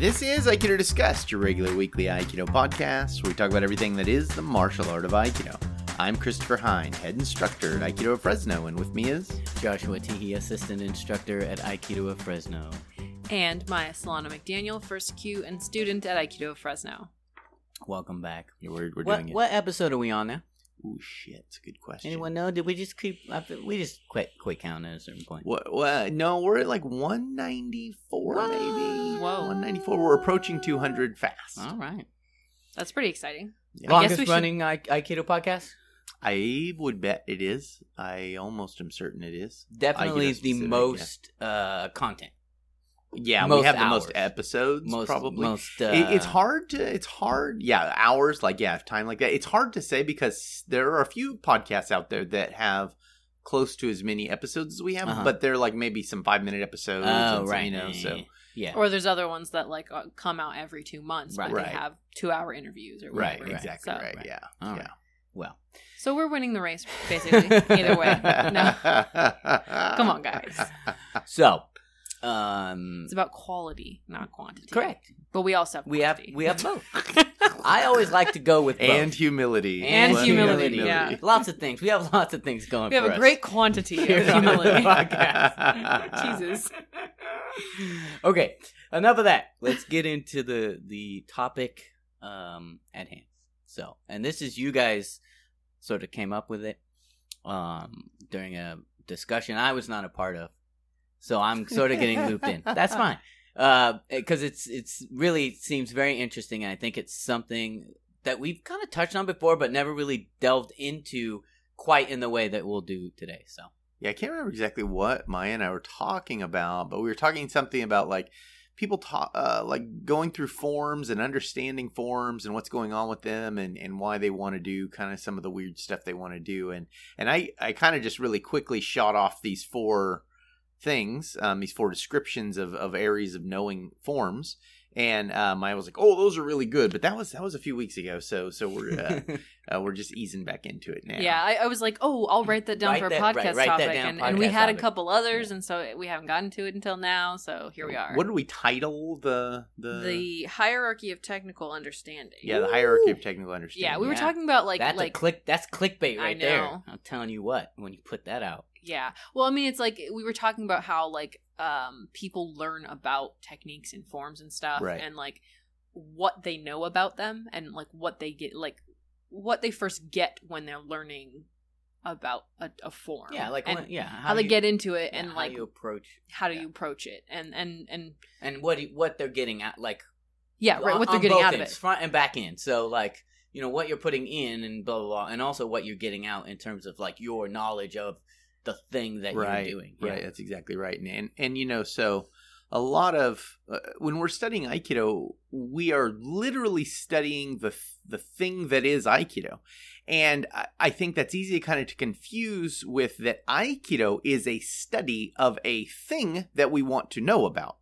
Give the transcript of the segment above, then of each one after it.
This is Aikido Discussed, your regular weekly Aikido podcast where we talk about everything that is the martial art of Aikido. I'm Christopher Hein, head instructor at Aikido of Fresno, and with me is Joshua Teehee, assistant instructor at Aikido of Fresno. And Maya Solana McDaniel, first Q and student at Aikido of Fresno. Welcome back. We're, we're What, doing it. what episode are we on now? Ooh, shit, it's a good question. Anyone know? Did we just keep? up? We just quit quit count at a certain point. What, what, no, we're at like 194 What? maybe. Whoa. 194. We're approaching 200 fast. All right. That's pretty exciting. Yeah. Long- Longest we should- running Ai- Aikido podcast. I would bet it is. I almost am certain it is. Definitely Aikido the specific, most uh, content. Yeah, we Most have the most episodes Most probably. most. Uh, It- it's hard to it's hard yeah hours like yeah time like that it's hard to say because there are a few podcasts out there that have close to as many episodes as we have Uh-huh. but they're like maybe some five minute episodes Oh and some, right. you know so yeah. Or there's other ones that like uh, come out every two months, but Right. they have two hour interviews or right exactly So, right, right. yeah All yeah right. Well, so we're winning the race basically. Either way, no, come on, guys. so um, It's about quality, not quantity. correct. But we also have We have quantity. we have both. I always like to go with both. and humility And Plenty of humility, yeah. Lots of things. We have lots of things going. we have for a us. great quantity of Here on the humility. podcast. Jesus. okay, enough of that. Let's get into the the topic um, at hand. So, and this is you guys sort of came up with it um, during a discussion I was not a part of, so I'm sort of getting looped in. That's fine because it's it's really seems very interesting, and I think it's something that we've kind of touched on before, but never really delved into quite in the way that we'll do today. So. Yeah, I can't remember exactly what Maya and I were talking about, but we were talking something about like people talk uh, like going through forms and understanding forms and what's going on with them and, and why they want to do kind of some of the weird stuff they want to do and and I I kind of just really quickly shot off these four things um, these four descriptions of, of areas of knowing forms and um, I was like oh those are really good but that was that was a few weeks ago so so we're uh, uh, we're just easing back into it now Yeah, I, I was like, oh, I'll write that down Write for a that- right, podcast that topic, and, and we podcast had a couple others, and so we haven't gotten to it until now. So here we are. what did we title the the the hierarchy of technical understanding. Yeah, the hierarchy of technical understanding. yeah, we were talking about like that's like click. That's clickbait right there. I'm telling you what. When you put that out, yeah. Well, I mean, it's like we were talking about how like um people learn about techniques and forms and stuff, Right. and like what they know about them, and like what they get, like what they first get when they're learning about a, a form. yeah, like and when- yeah, how, they you- get into it, yeah, and how like you approach how do yeah. you approach it, and and and and what you- what they're getting at, like yeah, right, on- what they're getting out of it. front and back end. So like you know what you're putting in and blah blah blah, and also what you're getting out in terms of like your knowledge of the thing that right, you're doing. right. That's exactly right. And, and and you know, so a lot of uh, when we're studying Aikido, we are literally studying the the thing that is Aikido. And I, I think that's easy to kind of to confuse with that Aikido is a study of a thing that we want to know about.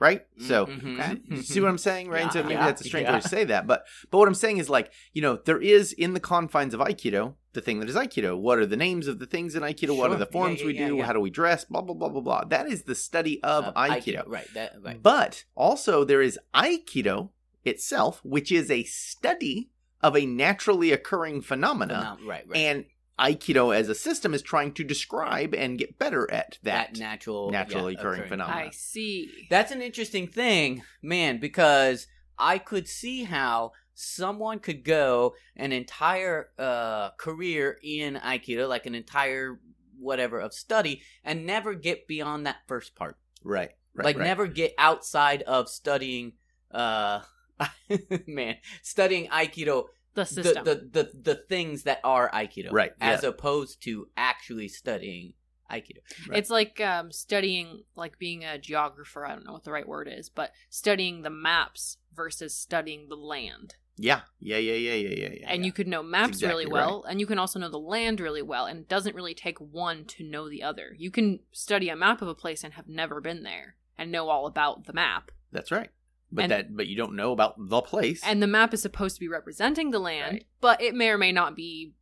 Right? So Mhm. Okay. See what I'm saying, right? Yeah, so maybe yeah, that's a strange yeah. way to say that, but but what I'm saying is like you know there is in the confines of Aikido the thing that is Aikido. What are the names of the things in Aikido? What are the forms Yeah, we yeah, do? yeah. How do we dress? Blah blah blah blah blah. That is the study of Uh, Aikido. Right. That right. But also there is Aikido itself, which is a study of a naturally occurring phenomena, Phenom- right. Right. and Aikido as a system is trying to describe and get better at that. that natural naturally yeah, occurring phenomenon. I see. That's an interesting thing, man, because I could see how someone could go an entire uh, career in Aikido, like an entire whatever of study, and never get beyond that first part. right. Right. like right. never get outside of studying uh man, studying Aikido The the, system. the the the things that are Aikido. Right, As opposed to actually studying Aikido. Right. It's like um, studying, like being a geographer. I don't know what the right word is, but studying the maps versus studying the land. Yeah, yeah, yeah, yeah, yeah, yeah. yeah and yeah. you could know maps exactly really well, and you can also know the land really well. And it doesn't really take one to know the other. You can study a map of a place and have never been there and know all about the map. That's right. But And- that, but you don't know about the place. And the map is supposed to be representing the land, Right. but it may or may not be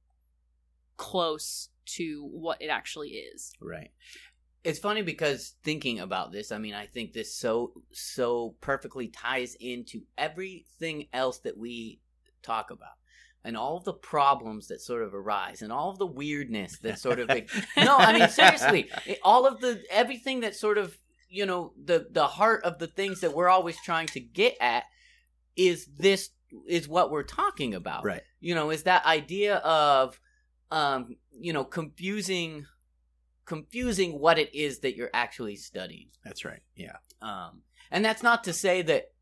close to what it actually is. right. It's funny because thinking about this, I mean, I think this so so perfectly ties into everything else that we talk about. And all of the problems that sort of arise, and all of the weirdness that sort of like. no, I mean seriously, all of the everything that sort of you know the the heart of the things that we're always trying to get at is this is what we're talking about Right. you know is that idea of um you know confusing confusing what it is that you're actually studying That's right. Yeah. um and that's not to say that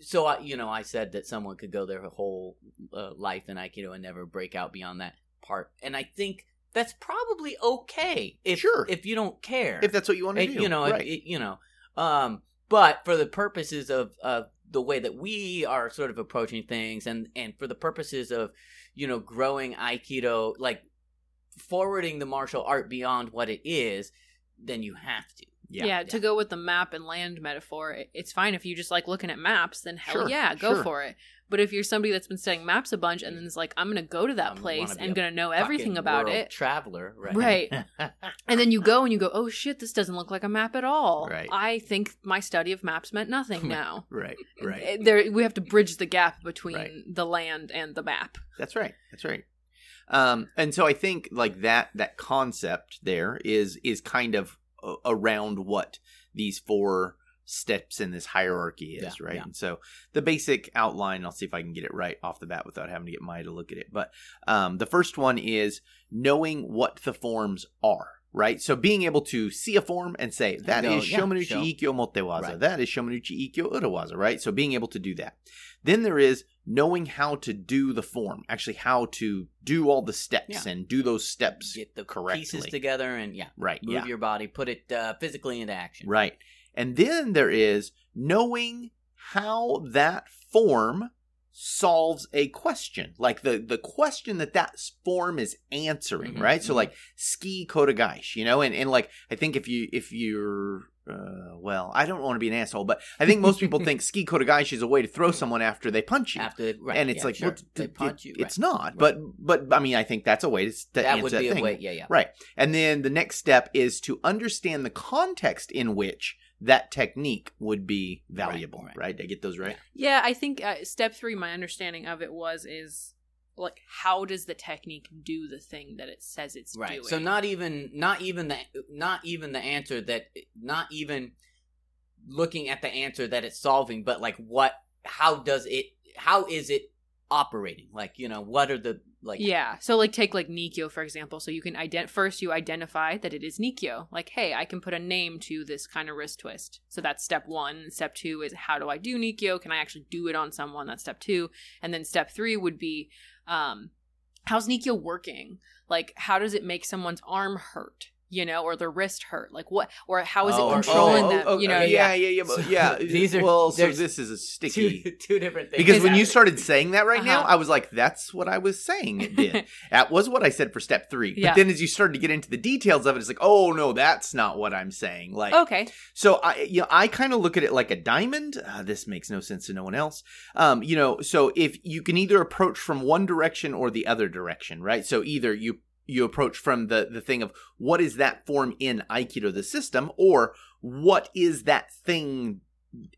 so I, you know i said that someone could go their whole uh, life in aikido and never break out beyond that part and i think that's probably okay if Sure. if you don't care If that's what you want to It- do, you know right? it- you know um but for the purposes of of the way that we are sort of approaching things and and for the purposes of you know growing aikido like forwarding the martial art beyond what it is then you have to Yeah, yeah to go with the map and land metaphor, it's fine if you just like looking at maps, then hell Sure, yeah, go sure. for it. But if you're somebody that's been studying maps a bunch and then is like, I'm gonna go to that Um, place and gonna know everything about it, traveler right Right. and then you go and you go, oh shit, this doesn't look like a map at all. Right. I think my study of maps meant nothing now. right. Right. Eh, There, we have to bridge the gap between Right. the land and the map. That's right. That's right. Um, and so I think like that that concept there is is kind of around what these four steps in this hierarchy is, Yeah, right? yeah. And so the basic outline, I'll see if I can get it right off the bat without having to get Maya to look at it. But um, the first one is knowing what the forms are. Right, so being able to see a form and say that go, is yeah, Shomenuchi show. Ikkyo Motewaza, Right. that is Shomenuchi Ikkyo Urawaza, right? So being able to do that. Then there is knowing how to do the form, actually how to do all the steps Yeah. and do those steps get the correctly. pieces together and yeah Right. move yeah. your body put it uh, physically into action Right. And then there is knowing how that form solves a question like the the question that that form is answering Mhm, right so mhm. like ski kotegaeshi you know and and like i think if you if you're uh, well i don't want to be an asshole but i think most people think ski kotegaeshi is a way to throw someone after they punch you after right, and it's yeah, like sure. well, they punch it- you it's right. not Right. but but i mean i think that's a way to, to that answer would that be thing. way yeah yeah Right. And then the next step is to understand the context in which that technique would be valuable, right? right. Did I get those right? Yeah, I think uh, step three, my understanding of it was is like how does the technique do the thing that it says it's right doing? so not even not even the not even the answer that not even looking at the answer that it's solving but like what how does it how is it operating like you know what are the like yeah. So like take like Nikyo for example. So you can ident first you identify that it is Nikyo. Like, hey, I can put a name to this kind of wrist twist. So that's step one. Step two is how do I do Nikyo? Can I actually do it on someone? That's step two. And then step three would be um how's Nikyo working? Like how does it make someone's arm hurt? You know, or their wrist hurt? Like what? Or how is Oh, it controlling oh, them? oh, you know, yeah, yeah, yeah, but- So, yeah. these are- well, so this is a sticky two different things because when you started saying that right now, Uh-huh. I was like, "That's what I was saying." It did. that was what I said for step three. Yeah. But then, as you started to get into the details of it, it's like, "Oh no, that's not what I'm saying." Like, okay. So I, you know, I kind of look at it like a diamond. Uh, this makes no sense to no one else. Um, you know, so if you can either approach from one direction or the other direction, right? So either you you approach from the the thing of what is that form in Aikido the system, or what is that thing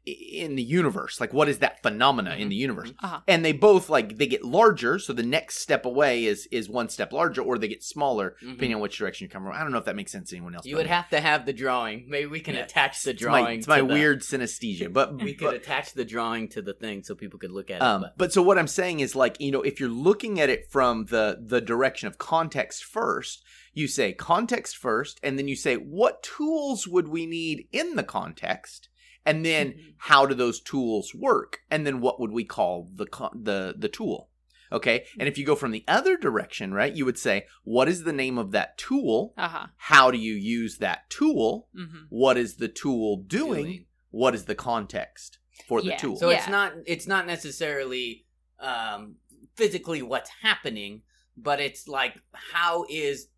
in the universe? Like what is that phenomena in the universe? Uh-huh. And they both like they get larger, so the next step away is is one step larger, or they get smaller Mhm. depending on which direction you come from. I don't know if that makes sense to anyone else. you would have to have the drawing maybe we can Yeah. attach the it's my, drawing it's my the- weird synesthesia, but we could but- attach the drawing to the thing so people could look at it Um, but but so what I'm saying is like you know if you're looking at it from the the direction of context first, you say context first, and then you say what tools would we need in the context, and then Mhm. how do those tools work, and then what would we call the the the tool? Okay, and if you go from the other direction, right, you would say what is the name of that tool? Uh huh. How do you use that tool? hmm What is the tool doing? Doing. What is the context for the tool? So it's not it's not necessarily um, physically what's happening, but it's like how is that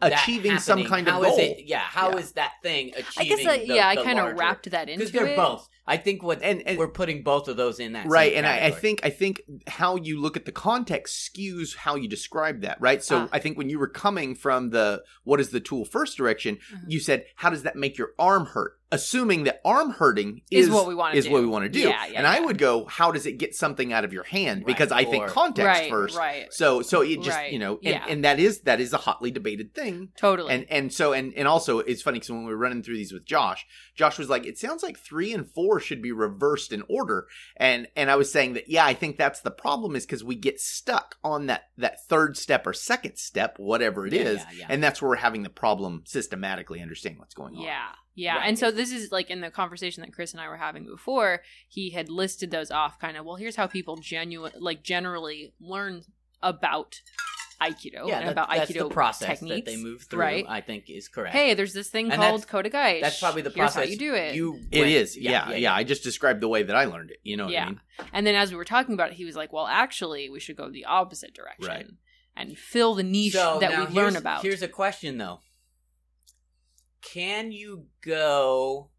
Achieving some happening? kind of How goal. is it? Yeah, how is Yeah. that thing achieving? I achieving? guess uh, the, yeah, I kind of wrapped that into it. because they're it. both. I think what And- and- we're putting both of those in that right same and I, I think i think how you look at the context skews how you describe that right so Ah. i think when you were coming from the what is the tool first direction Mhm. you said how does that make your arm hurt assuming that arm hurting is, Is what we wanna is do. what we want to do Yeah, yeah, and i would go how does it get something out of your hand Right, because i think context right, first right. so so it just Right, you know and, yeah. and that is that is a hotly debated thing Totally. and and so and and also it's funny because when we were running through these with Josh, Josh was like, "It sounds like three and four should be reversed in order." And and I was saying that yeah, I think that's the problem is because we get stuck on that that third step or second step, whatever it Yeah, is, yeah, yeah. and that's where we're having the problem systematically understanding what's going on. Yeah. Yeah. Right. And so this is like in the conversation that Chris and I were having before, he had listed those off kind of, well, here's how people genuine like generally learn about Aikido yeah, and that- about that's Aikido the process techniques. that they move through. right? I think is correct. Hey, there's this thing And called that's- Kodagai. that's probably the Here's process how you do it. You It went- is, yeah yeah, I just described the way that I learned it. You know what yeah. I mean? And then as we were talking about it, he was like, well, actually, we should go the opposite direction. Right. And fill the niche So that we learn about. Here's a question though. Can you go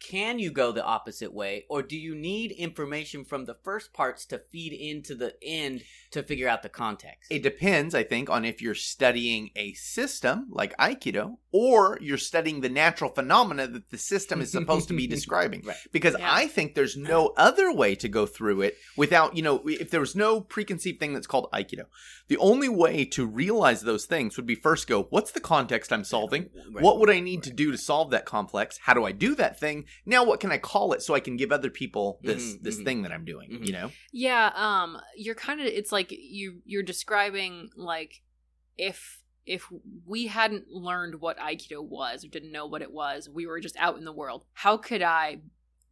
can you go the opposite way or do you need information from the first parts to feed into the end to figure out the context? It depends, I think, on if you're studying a system like Aikido or you're studying the natural phenomena that the system is supposed to be describing. Right. Because Yeah. I think there's no other way to go through it without, you know, if there was no preconceived thing that's called Aikido, the only way to realize those things would be first go, what's the context I'm solving? Right. What would I need to do to solve that complex? How do I do that thing? Now, what can I call it so I can give other people this Mhm, this mhm. thing that I'm doing? Mhm. You know, Yeah, um you're kind of it's like you you're describing like if if we hadn't learned what aikido was or didn't know what it was, we were just out in the world. How could I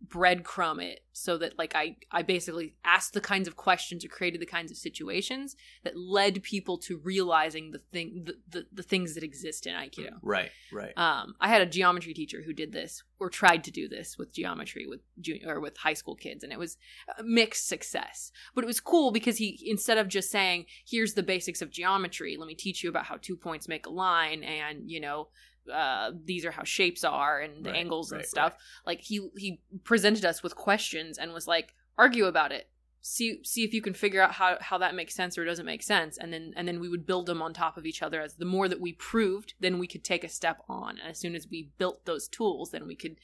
breadcrumb it so that like I I basically asked the kinds of questions or created the kinds of situations that led people to realizing the thing the, the, the things that exist in aikido. right, right, Um, I had a geometry teacher who did this or tried to do this with geometry with junior or with high school kids, and it was a mixed success. But it was cool because he instead of just saying, "Here's the basics of geometry. Let me teach you about how two points make a line, and you know." Uh, these are how shapes are and the Right, angles and right, stuff. Like he he presented us with questions and was like, argue about it. See see if you can figure out how, how that makes sense or doesn't make sense, and then and then we would build them on top of each other. As the more that we proved, then we could take a step on. And as soon as we built those tools, then we could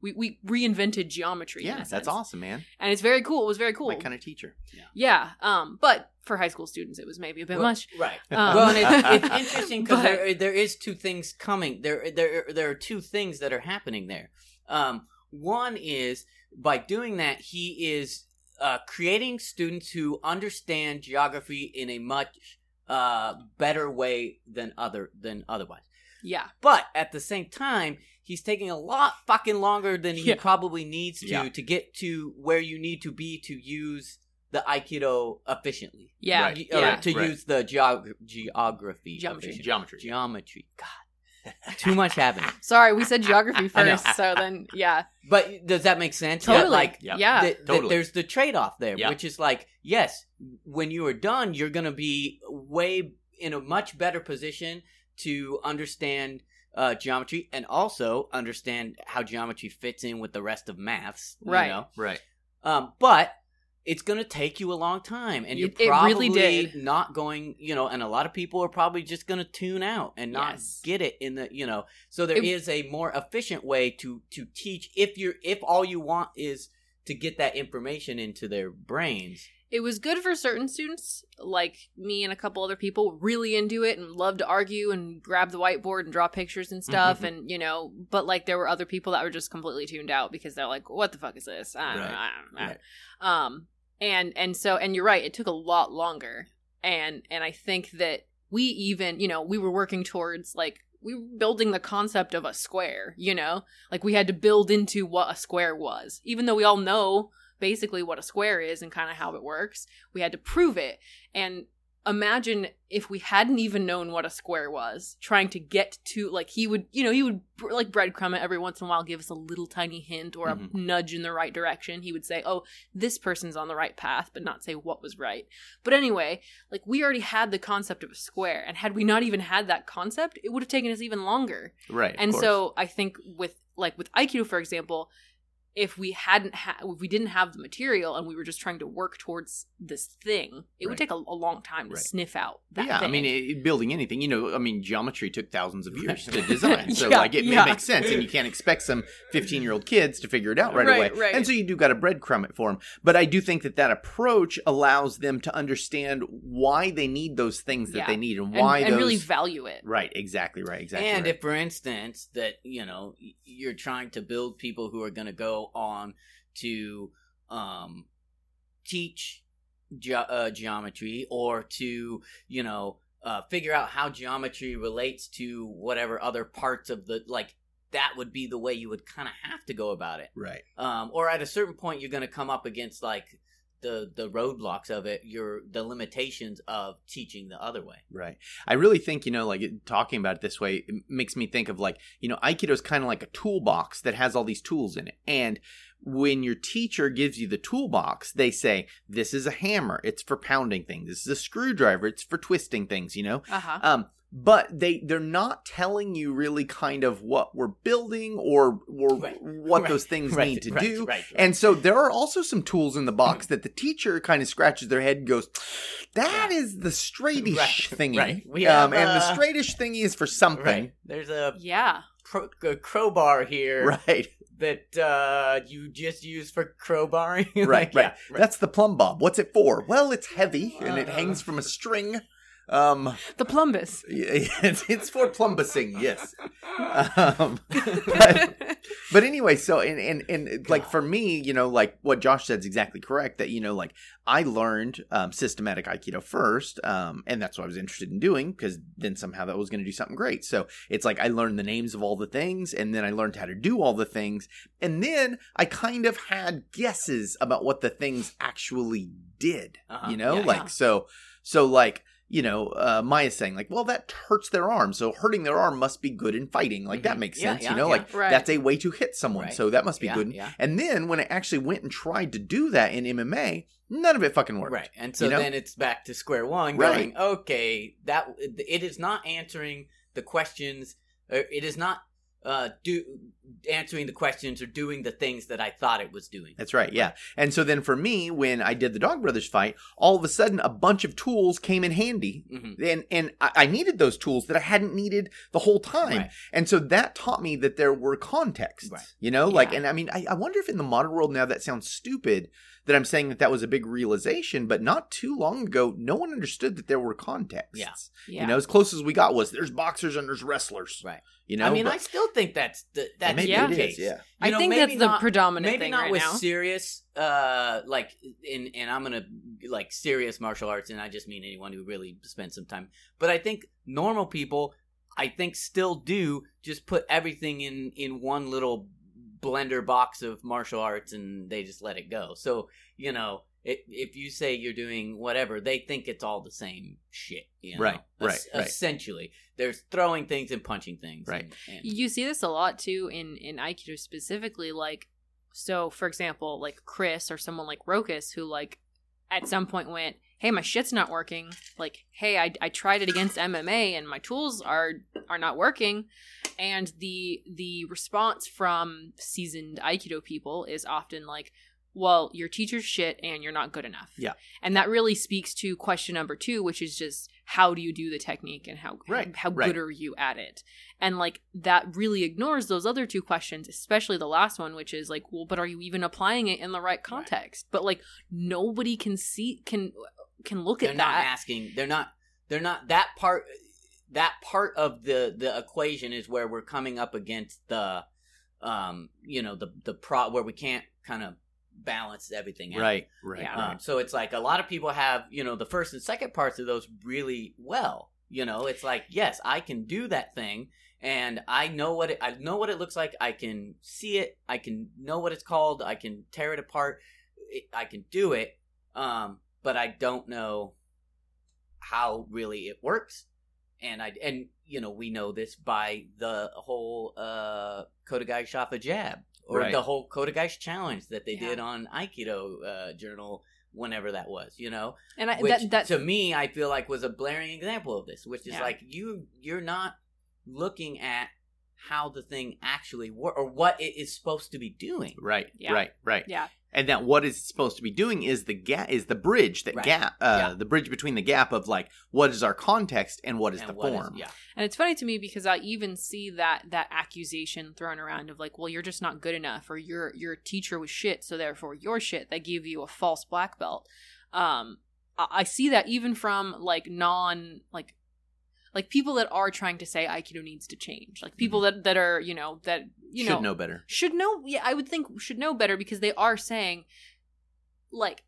we, we reinvented geometry. in yeah, that's sense. awesome, man. and it's very cool. It was very cool. My kind of teacher. yeah, um, but for high school students, it was maybe a bit Well, much. Right. Um, well, and it's, it's interesting because there there is two things coming. There there there are two things that are happening there. Um, one is by doing that, he is uh, creating students who understand geography in a much uh, better way than other than otherwise. Yeah, But at the same time, he's taking a lot fucking longer than he Yeah. probably needs to Yeah. to get to where you need to be to use the Aikido efficiently. yeah, Right. Or yeah. to Right. use the geog- geography. Geometry. Geometry. Geometry. God. Too much happening. Sorry, we said geography first, so then yeah, But does that make sense? totally. Yeah, like Yeah. yeah, th- th- totally. there's the trade-off there, Yeah. which is like, yes, when you are done, you're going to be way in a much better position to understand uh, geometry and also understand how geometry fits in with the rest of maths. you Right. know? Right. Um, but it's going to take you a long time, and you're It- it probably really did. not going. You know, and a lot of people are probably just going to tune out and not Yes. get it in the. You know, so there It- is a more efficient way to to teach if you're if all you want is to get that information into their brains. It was good for certain students, like me and a couple other people, really into it and loved to argue and grab the whiteboard and draw pictures and stuff, Mhm. and you know, but like there were other people that were just completely tuned out because they're like, "What the fuck is this?" I don't know, I don't know. right. Um, and and so and you're right, it took a lot longer, and and I think that we even, you know, we were working towards like we were building the concept of a square, you know, like we had to build into what a square was, even though we all know basically what a square is and kind of how it works. We had to prove it. And imagine if we hadn't even known what a square was, trying to get to like he would, you know, he would like breadcrumb it every once in a while, give us a little tiny hint or a mm-hmm. nudge in the right direction. He would say, "Oh, this person's on the right path," but not say what was right. But anyway, like we already had the concept of a square, and had we not even had that concept, it would have taken us even longer Right. and so I think with like with Aikido, for example, if we hadn't ha- if we didn't have the material and we were just trying to work towards this thing, it would take a, a long time to Right. sniff out that yeah, thing. I mean, it, building anything, you know, I mean, geometry took thousands of years to design, so Yeah, like it, yeah. it makes sense, and you can't expect some fifteen-year-old kids to figure it out right, Right, away, right. and so you do got to breadcrumb it for them. But I do think that that approach allows them to understand why they need those things that Yeah. they need and and, why and those. really value it. right, exactly, right, exactly. and right. if, for instance, that you know you're trying to build people who are going to go on to um, teach ge- uh, geometry or to you know uh, figure out how geometry relates to whatever other parts of the like that would be the way you would kind of have to go about it. Right, um, or at a certain point you're going to come up against like the the roadblocks of it your the limitations of teaching the other way Right. I really think, you know, like talking about it this way it makes me think of like, you know, Aikido is kind of like a toolbox that has all these tools in it. And when your teacher gives you the toolbox, they say, this is a hammer. It's for pounding things. This is a screwdriver. It's for twisting things, you know? Uh huh. Um, but they they're not telling you really kind of what we're building or or Right. what Right. things things Right, need to right, do. right, right. And so there are also some tools in the box that the teacher kind of scratches their head and goes, "That is the straightish Right, thingy." right. We um, have, and the straightish thingy is for something, right there's a Yeah. cro- a crowbar here right? that uh, you just use for crowbarring. Right, Like, right. yeah, That's the plumb bob. What's it for? Well, it's heavy and it Uh. hangs from a string. Um, The plumbus. it's, it's for plumbusing, yes. Um, but, but anyway, so and and and like for me, you know, like what Josh said is exactly correct. That you know, like I learned um, systematic Aikido first, um, and that's what I was interested in doing because then somehow that was going to do something great. So it's like I learned the names of all the things, and then I learned how to do all the things, and then I kind of had guesses about what the things actually did. Uh-huh. You know, Yeah, like yeah. so so like you know, uh, Maya's saying like, well, that hurts their arm, so hurting their arm must be good in fighting. Like that Mhm. makes Yeah, sense, yeah, you know, yeah. like Right. that's a way to hit someone, Right. so that must be good. And then when I actually went and tried to do that in MMA, none of it fucking worked. Right, and so You know? then it's back to square one, Right. okay, that it is not answering the questions. uh, It is not uh, do answering the questions or doing the things that I thought it was doing. That's right, yeah. And so then for me, when I did the Dog Brothers fight, all of a sudden a bunch of tools came in handy. hmm And and I I needed those tools that I hadn't needed the whole time. Right. And so that taught me that there were contexts. Right. You know, like Yeah. and I mean I, I wonder if in the modern world now that sounds stupid that I'm saying that that was a big realization, but not too long ago no one understood that there were contexts. Yeah. Yeah. You know, as close as we got was there's boxers and there's wrestlers. Right. You know, I mean, but- I still think that's the that's maybe Yeah. it is, case. yeah. You I know, think maybe that's the not- predominant maybe thing not right with now. serious uh like in and i'm gonna like serious martial arts and i just mean anyone who really spends some time but i think normal people i think still do just put everything in in one little blender box of martial arts and they just let it go so you know it, if you say you're doing whatever they think it's all the same shit you know? Right, right, Es- right. essentially there's throwing things and punching things Right. and- and- You see this a lot too in in Aikido specifically. Like, so for example, like Chris or someone like Rokus, who like at some point went, "Hey, my shit's not working." Like, "Hey, I, I tried it against MMA and my tools are are not working." And the the response from seasoned Aikido people is often like, "Well, your teacher's shit and you're not good enough." Yeah. And that really speaks to question number two, which is just how do you do the technique and how Right, how right. good are you at it? And like that really ignores those other two questions, especially the last one, which is like, well, but are you even applying it in the right context? But like nobody can see can can look they're at that. They're not that. asking they're not they're not that part that part of the the equation is where we're coming up against the um you know the the pro where we can't kind of balance everything out Right, right, Yeah. right. um, so it's like a lot of people have you know the first and second parts of those really well you know it's like yes i can do that thing and i know what it i know what it looks like i can see it i can know what it's called i can tear it apart it, i can do it um but i don't know how really it works and i and you know we know this by the whole uh kodagai shafa jab or Right. the whole kodagai challenge that they Yeah. did on aikido uh journal whenever that was you know and I, which that that to me i feel like was a blaring example of this which is Yeah. like you you're not looking at how the thing actually works or what it is supposed to be doing. Right. Yeah. Right. Right. Yeah. And that what it's supposed to be doing is the gap is the bridge that Right. gap uh Yeah. the bridge between the gap of like what is our context and what is And the what is- form. yeah. And it's funny to me because I even see that that accusation thrown around of like, well, you're just not good enough, or your your teacher was shit, so therefore you're shit. They give you a false black belt. Um, I see that even from like non like like people that are trying to say Aikido needs to change, like people mm-hmm. that that are you know that you Should know know better. should know yeah i would think should know better because they are saying like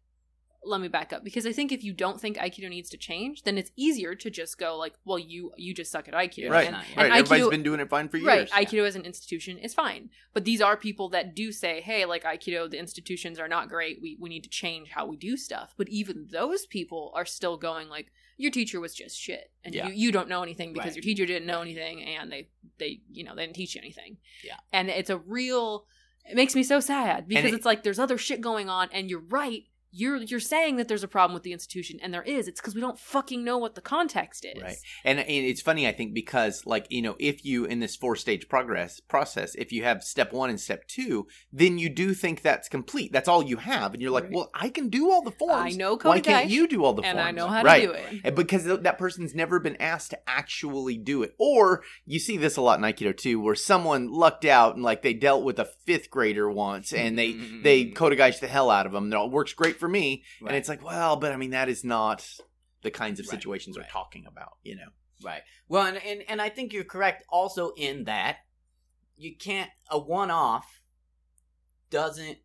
let me back up because i think if you don't think aikido needs to change then it's easier to just go like well you you just suck at aikido Right. and, Right. and Everybody's Aikido- been doing it fine for years. right aikido as an institution is fine but these are people that do say hey like aikido the institutions are not great we, we need to change how we do stuff but even those people are still going like your teacher was just shit and Yeah. you, you don't know anything because Right. your teacher didn't know anything and they they you know they didn't teach you anything Yeah. and it's a real it makes me so sad because it- it's like there's other shit going on and you're right you're you're saying that there's a problem with the institution and there is it's because we don't fucking know what the context is Right. And, and it's funny, I think, because like you know, if you in this four stage progress process, if you have step one and step two, then you do think that's complete. That's all you have, and you're like, Right. well, I can do all the forms. I know Why can't you do all the and forms? i know how to right. do it And because that person's never been asked to actually do it. Or you see this a lot in Aikido too, where someone lucked out and like they dealt with a fifth grader once and they Mm-hmm. they Kodagai's the hell out of them. It works great for me. Right. And it's like, well, but I mean, that is not the kinds of situations right. we're talking about, you know? Right. Well, and, and and I think you're correct also in that you can't a one off doesn't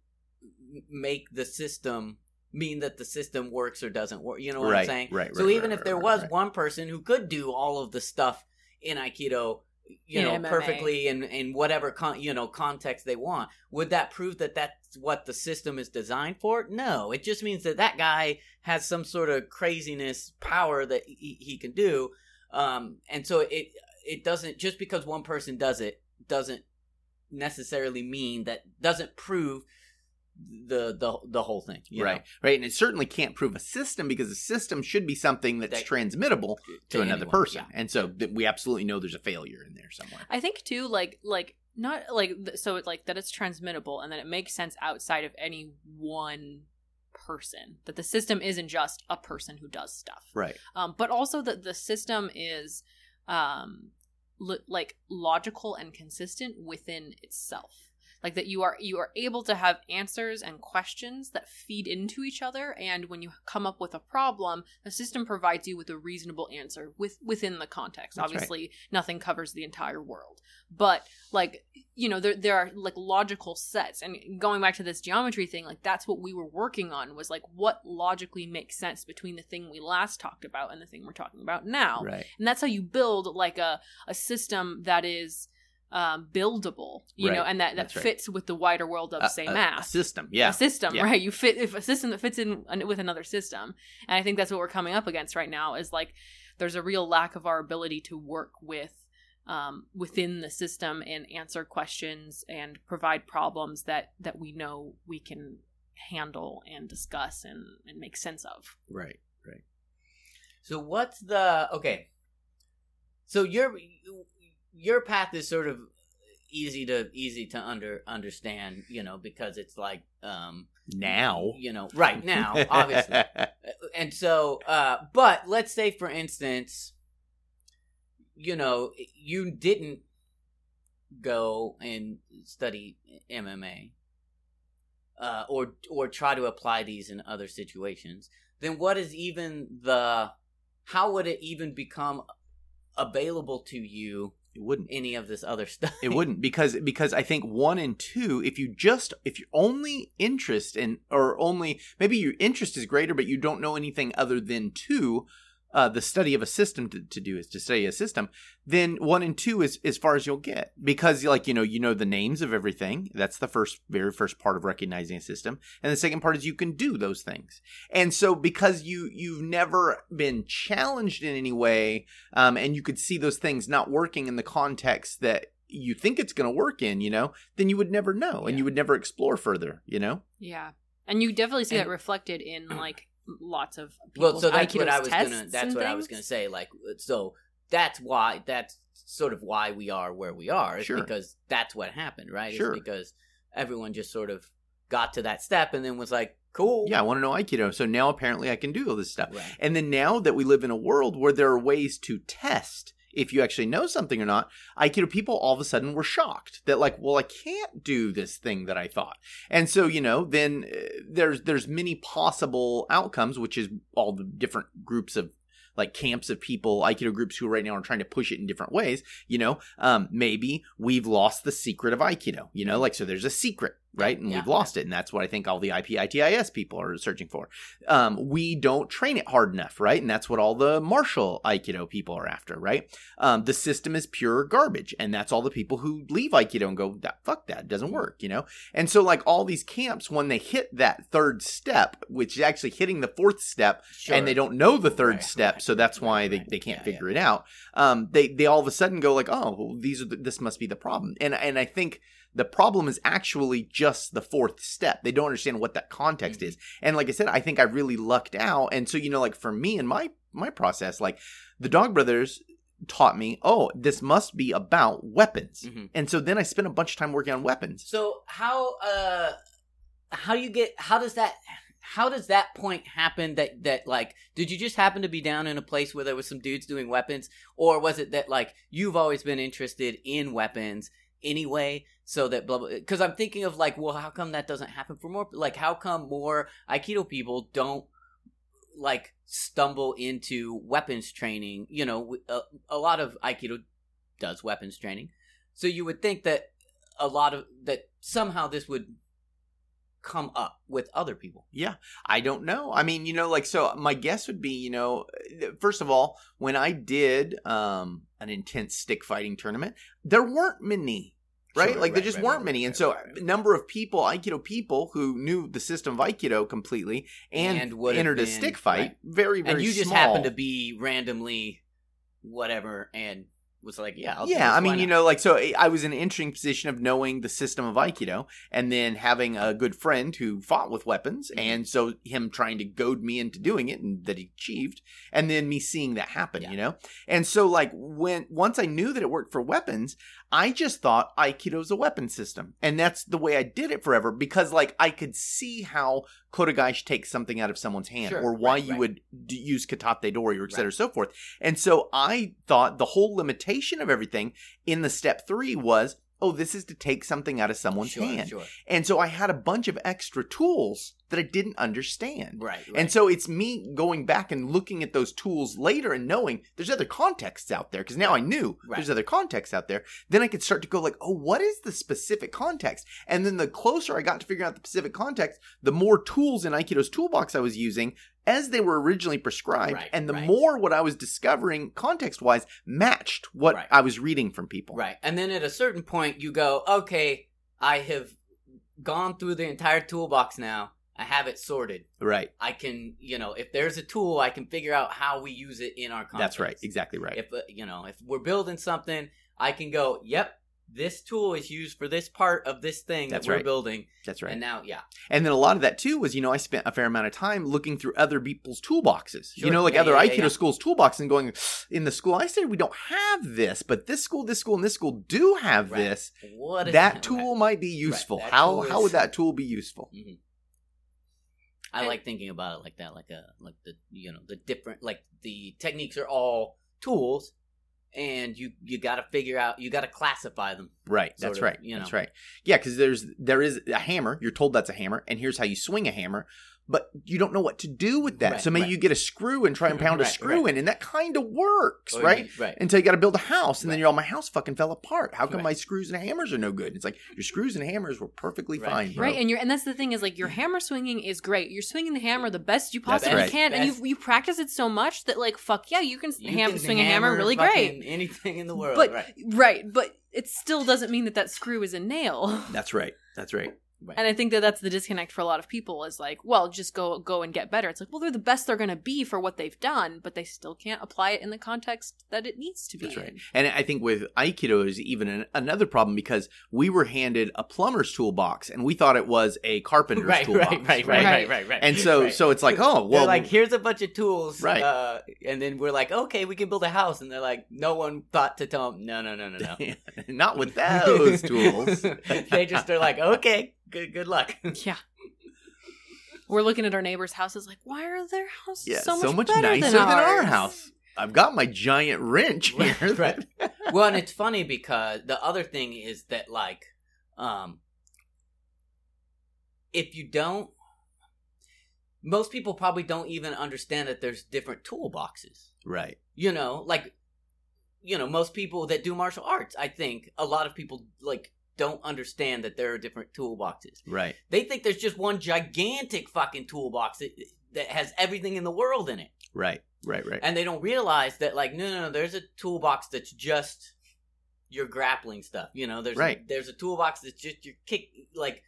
make the system mean that the system works or doesn't work. You know what right, I'm saying? right, right. so right, even if there was one person who could do all of the stuff in Aikido, you In know, MMA. perfectly in in whatever con- you know context they want, would that prove that that's what the system is designed for? No, it just means that that guy has some sort of craziness power that he, he can do, um, and so it it doesn't just because one person does it doesn't necessarily mean that doesn't prove the the the whole thing, you right, know? right, and it certainly can't prove a system because a system should be something that's That- transmittable to, another anyone, person, yeah. and so th- we absolutely know there's a failure in there somewhere. I think too, like like not like th- so it like that it's transmittable and that it makes sense outside of any one person. That the system isn't just a person who does stuff, Right, um, but also that the system is um, lo- like logical and consistent within itself. Like that you are you are able to have answers and questions that feed into each other, and when you come up with a problem, the system provides you with a reasonable answer with within the context. That's right. Obviously, nothing covers the entire world, but like you know, there there are like logical sets, and going back to this geometry thing, like that's what we were working on was like what logically makes sense between the thing we last talked about and the thing we're talking about now right, and that's how you build like a, a system that is um, buildable you know and that, that That's right. fits with the wider world of say a- a system, yeah, a system Yeah. right you fit if a system that fits in with another system and i think that's what we're coming up against right now is like there's a real lack of our ability to work with um, within the system and answer questions and provide problems that that we know we can handle and discuss and, and make sense of right, right. So what's the okay? So your your path is sort of easy to easy to under understand, you know, because it's like um Now, you know, right now, obviously. and so uh but let's say for instance you know, you didn't go and study MMA uh or or try to apply these in other situations, then what is even the how would it even become available to you it wouldn't. any of this other stuff? It wouldn't because because I think one and two, if you just if your only interest in or only maybe your interest is greater, but you don't know anything other than two, uh, the study of a system to, to do is to study a system, then one and two is as far as you'll get because like you know you know the names of everything. That's the first very first part of recognizing a system, and the second part is you can do those things. And so because you you've never been challenged in any way um, and you could see those things not working in the context that you think it's going to work in, you know, then you would never know and you would never explore further, you know? Yeah, and you definitely see And- that reflected in like lots of well, so that's what I was gonna. That's and what I was gonna say. Like, uh, so that's why that's sort of why we are where we are. Is Sure. because that's what happened, right? Sure. It's because everyone just sort of got to that step and then was like, cool. Yeah, I want to know Aikido. So now apparently I can do all this stuff. Right. And then now that we live in a world where there are ways to test if you actually know something or not, Aikido people all of a sudden were shocked that like, well, I can't do this thing that I thought. And so, you know, then uh, there's there's many possible outcomes, which is all the different groups of like camps of people, Aikido groups who right now are trying to push it in different ways. You know, um, maybe we've lost the secret of Aikido. You know, like so there's a secret, right? And Yeah. we've lost it, and that's what I think all the IPITIS people are searching for. Um, we don't train it hard enough, right? And that's what all the martial Aikido people are after, right? Um, the system is pure garbage, and that's all the people who leave Aikido and go, "That fuck that it doesn't work," you know. And so, like all these camps, when they hit that third step, which is actually hitting the fourth step, Sure. and they don't know the third Right, step, right, so that's right, why they, right. they can't Yeah, figure it out. Um, they they all of a sudden go like, oh, well, these are the, this must be the problem, and and I think the problem is actually just the fourth step. They don't understand what that context Mhm. is, and like I said, I think I really lucked out, and so you know, like for me and my my process, like the Dog Brothers taught me, oh, this must be about weapons, Mhm. and so then I spent a bunch of time working on weapons. So how uh how do you get how does that how does that point happen that that like did you just happen to be down in a place where there was some dudes doing weapons or was it that like you've always been interested in weapons anyway so that blah blah because i'm thinking of like well how come that doesn't happen for more like how come more aikido people don't like stumble into weapons training you know a, a lot of aikido does weapons training so you would think that a lot of that somehow this would come up with other people Yeah, I don't know. I mean, you know, like so my guess would be, you know, first of all, when I did um an intense stick fighting tournament, there weren't many, right? Sure, like there just right, weren't right, many. and so a number of people, Aikido people who knew the system of Aikido completely and, And entered a stick fight, very very and you just small. happened to be randomly whatever and was like yeah I'll yeah, I mean, you know, like so I was in an interesting position of knowing the system of Aikido and then having a good friend who fought with weapons Mhm. and so him trying to goad me into doing it and that he achieved and then me seeing that happen, Yeah. you know? And so like when once I knew that it worked for weapons, I just thought Aikido's a weapon system. And that's the way I did it forever because like I could see how Kodagai takes something out of someone's hand Sure, or why right, you right. would d- use Katate Dori or et cetera, Right. so forth. And so I thought the whole limitation of everything in the step three was, oh, this is to take something out of someone's sure, hand. sure. And so I had a bunch of extra tools that I didn't understand. right, right. And so it's me going back and looking at those tools later and knowing there's other contexts out there because now I knew Right. there's other contexts out there. Then I could start to go like, oh, what is the specific context? And then the closer I got to figuring out the specific context, the more tools in Aikido's toolbox I was using as they were originally prescribed, Right, and the right. more what I was discovering context wise matched what Right. I was reading from people. Right. And then at a certain point, you go, okay, I have gone through the entire toolbox now. I have it sorted. Right. I can, you know, if there's a tool, I can figure out how we use it in our context. That's right. Exactly right. If, uh, you know, if we're building something, I can go, yep, this tool is used for this part of this thing That's that we're right. building. That's right. And now, yeah. And then a lot of that too was, you know, I spent a fair amount of time looking through other people's toolboxes. Sure. You know, like Yeah, other yeah, Aikido yeah. schools' toolboxes and going, in the school I studied, we don't have this, but this school, this school, and this school do have Right. this. What is That tool might be useful. how tool would that tool be useful? Mhm. I like thinking about it like that, like a like the you know the different like the techniques are all tools, and you you got to figure out you got to classify them. Right. That's of, right. you That's right. Yeah, because there's there is a hammer. You're told that's a hammer, and here's how you swing a hammer. But you don't know what to do with that. Right, so maybe right. you get a screw and try and pound a screw right. in, and that kind of works, oh, Or right? right. until you got to build a house, and then Right. you're all my house fucking fell apart. How come Right. my screws and hammers are no good? It's like your screws and hammers were perfectly Right. fine, bro. Right, and you're and that's the thing is like your hammer swinging is great. You're swinging the hammer the best you possibly right. can, and you you practice it so much that like fuck yeah, you can, You ham- can swing a hammer really great. Anything in the world, But right? right, but it still doesn't mean that that screw is a nail. That's right. That's right. Right. And I think that that's the disconnect for a lot of people is like, well, just go go and get better. It's like, well, they're the best they're going to be for what they've done, but they still can't apply it in the context that it needs to be. That's right. in. And I think with Aikido is even an, another problem because we were handed a plumber's toolbox and we thought it was a carpenter's right, toolbox. right, right, right, right? right, right, right. And so, Right. so it's like, oh, They're well, like, here's a bunch of tools, Right. Uh, and then we're like, okay, we can build a house, and they're like, no one thought to tell them, no, no, no, no, no. not with those tools. they just are like, okay, good, good luck. Yeah. We're looking at our neighbors' houses like, why are their houses Yeah, so so, much, much, better nicer than, than, our house. I've got my giant wrench here. Right, right. well, and it's funny because the other thing is that like, um, if you don't, most people probably don't even understand that there's different toolboxes. Right. You know, like, you know, most people that do martial arts, I think a lot of people like don't understand that there are different toolboxes. Right. They think there's just one gigantic fucking toolbox that, that has everything in the world in it. Right. Right. Right. And they don't realize that, like, no, no, no, there's a toolbox that's just your grappling stuff. You know, there's Right. there's a toolbox that's just your kick, like.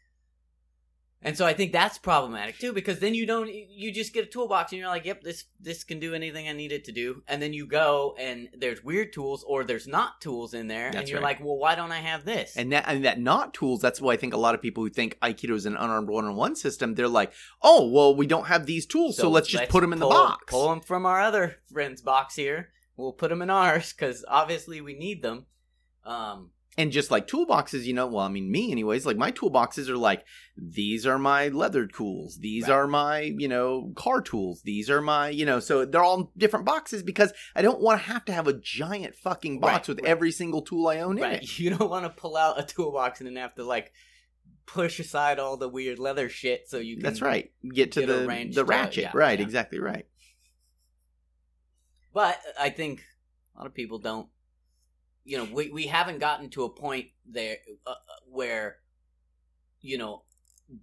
And so I think that's problematic too, because then you don't, you just get a toolbox and you're like, yep, this this can do anything I need it to do, and then you go and there's weird tools or there's not tools in there, and you're right. like, well, why don't I have this? And that and that not tools, that's why I think a lot of people who think Aikido is an unarmed one on one system, they're like, oh, well, we don't have these tools, so, let's just put them in pull, the box. Pull them from our other friend's box here. We'll put them in ours because obviously we need them. Um, And just like toolboxes, you know, well, I mean, me, anyways, like my toolboxes are like, these are my leather tools. These Right. are my, you know, car tools. These are my, you know, so they're all different boxes because I don't want to have to have a giant fucking box Right, with right. every single tool I own in it. You don't want to pull out a toolbox and then have to like push aside all the weird leather shit so you can. That's right. Get to get the the ratchet. yeah, right, yeah. exactly right. But I think a lot of people don't. You know, we we haven't gotten to a point there uh, where, you know,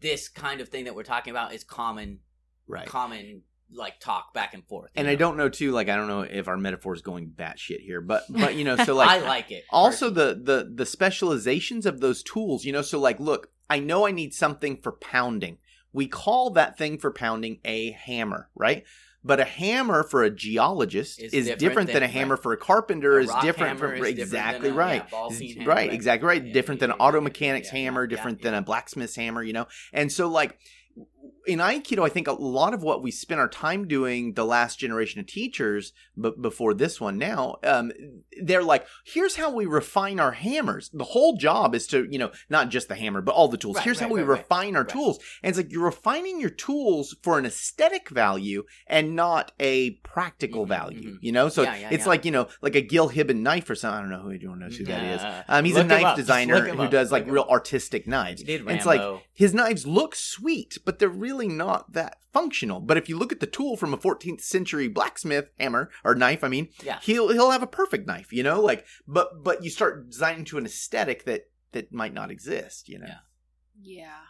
this kind of thing that we're talking about is common, Right. common like talk back and forth. and I don't know too, like I don't know if our metaphor is going batshit here, but but you know, so like I like it. also the the the specializations of those tools you know so like look i know i need something for pounding we call that thing for pounding a hammer right but a hammer for a geologist Is is, different different, than, a hammer right. for a carpenter A is different from is different exactly than a- right. hammer, right exactly right. Yeah, different yeah, than an auto mechanic's hammer different than a blacksmith's hammer you know? And so like in aikido i think a lot of what we spend our time doing the last generation of teachers but before this one now um, they're like here's how we refine our hammers. The whole job is to you know not just the hammer but all the tools. Right, here's right, how we right, refine our tools. And it's like you're refining your tools for an aesthetic value and not a practical Mhm, value mhm. you know? So Yeah, yeah, it's yeah. like you know like a gil hibben knife or something. I don't know who anyone knows who that is. Um, he's Look a knife designer who up. does like him real up. artistic knives. He did And it's like his knives look sweet, but they're really not that functional. But if you look at the tool from a 14th century blacksmith hammer or knife, I mean, Yeah. he'll he'll have a perfect knife, you know, like but but you start designing to an aesthetic that that might not exist, you know. Yeah. Yeah.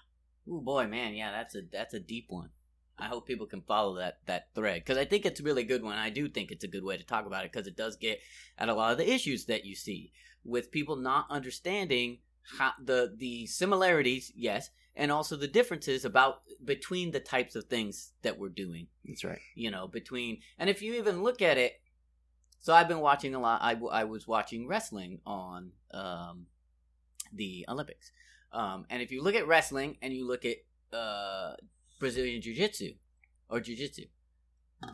Oh boy, man, yeah, that's a that's a deep one. I hope people can follow that that thread because I think it's a really good one. I do think it's a good way to talk about it because it does get at a lot of the issues that you see with people not understanding how the the similarities, yes, and also the differences about between the types of things that we're doing. That's right. You know, between and if you even look at it, so I've been watching a lot. I, w- I was watching wrestling on um, the Olympics. Um, and if you look at wrestling and you look at uh, Brazilian Jiu Jitsu or Jiu Jitsu,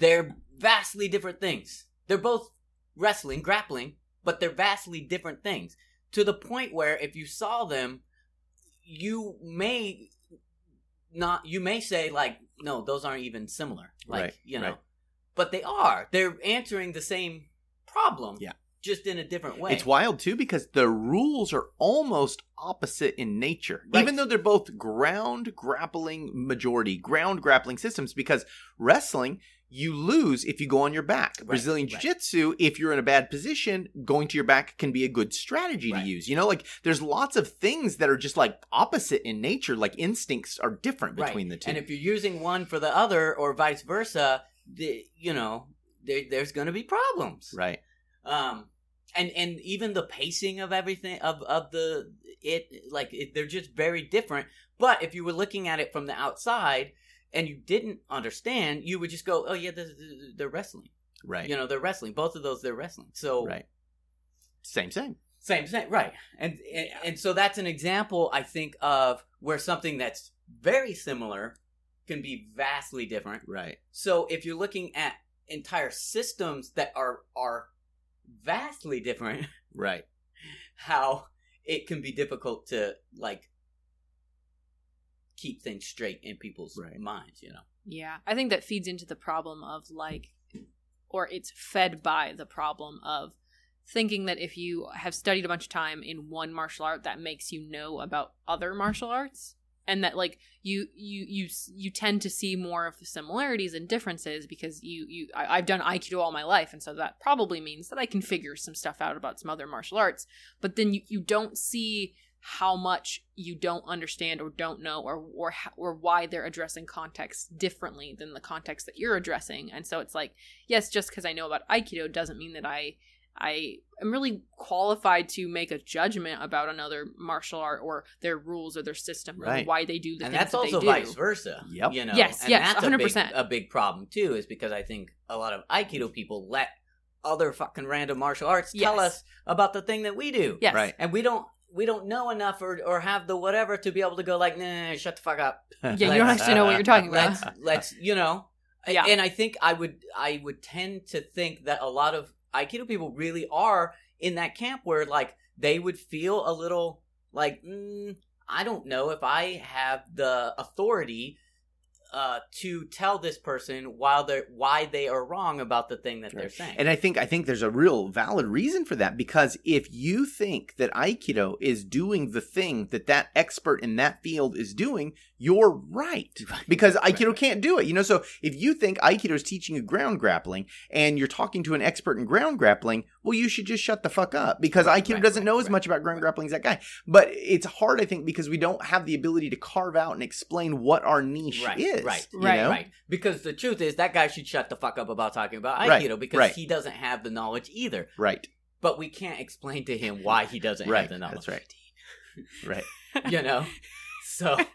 they're vastly different things. They're both wrestling, grappling, but they're vastly different things. To the point where if you saw them, you may not, you may say, like, no, those aren't even similar. Like, Right, you know, right. but they are. They're answering the same problem. Yeah. Just in a different way. It's wild too because the rules are almost opposite in nature. Right. Even though they're both ground grappling majority, ground grappling systems because wrestling you lose if you go on your back. Brazilian jiu-jitsu if you're in a bad position, going to your back can be a good strategy Right. to use. You know, like there's lots of things that are just like opposite in nature, like instincts are different between the two. And if you're using one for the other, or vice versa, the, you know, there, there's going to be problems. right. Um, and and even the pacing of everything of of the it like it, they're just very different. But if you were looking at it from the outside and you didn't understand, you would just go, "Oh yeah, they're, they're wrestling." Right. You know, they're wrestling. Both of those, they're wrestling. So Right. Same, same. same, same, right? And, and and so that's an example, I think, of where something that's very similar can be vastly different. Right. So if you're looking at entire systems that are are vastly different, Right. how it can be difficult to like keep things straight in people's Right. minds, you know. Yeah, I think that feeds into the problem of like, or it's fed by the problem of thinking that if you have studied a bunch of time in one martial art, that makes you know about other martial arts, and that like you you you you tend to see more of the similarities and differences because you you I, I've done aikido all my life, and so that probably means that I can figure some stuff out about some other martial arts, but then you you don't see how much you don't understand or don't know or or or why they're addressing context differently than the context that you're addressing and so it's like yes just because i know about aikido doesn't mean that i i am really qualified to make a judgment about another martial art or their rules or their system Right. or why they do the and things that's that also they do. vice versa. Yep. You know, Yes, and yes, that's a big, 100%. a big problem too, is because I think a lot of Aikido people let other fucking random martial arts tell us about the thing that we do. yes Right. And we don't we don't know enough or or have the whatever to be able to go like, nah, shut the fuck up. yeah you don't actually know what you're talking about Let's let's you know. Yeah. And I think I would I would tend to think that a lot of Aikido people really are in that camp where like they would feel a little like mm, I don't know if I have the authority uh, to tell this person while they're why they are wrong about the thing that they're saying. And I think I think there's a real valid reason for that because if you think that Aikido is doing the thing that that expert in that field is doing, you're right. Because Aikido can't do it. You know, so if you think Aikido is teaching you ground grappling and you're talking to an expert in ground grappling, well, you should just shut the fuck up because Right, Aikido right, doesn't right, know as much about ground grappling as that guy. But it's hard, I think, because we don't have the ability to carve out and explain what our niche is. right, right, know? Right. Because the truth is that guy should shut the fuck up about talking about Aikido because he doesn't have the knowledge either. Right. But we can't explain to him why he doesn't have the knowledge. That's right. Right. You know? So.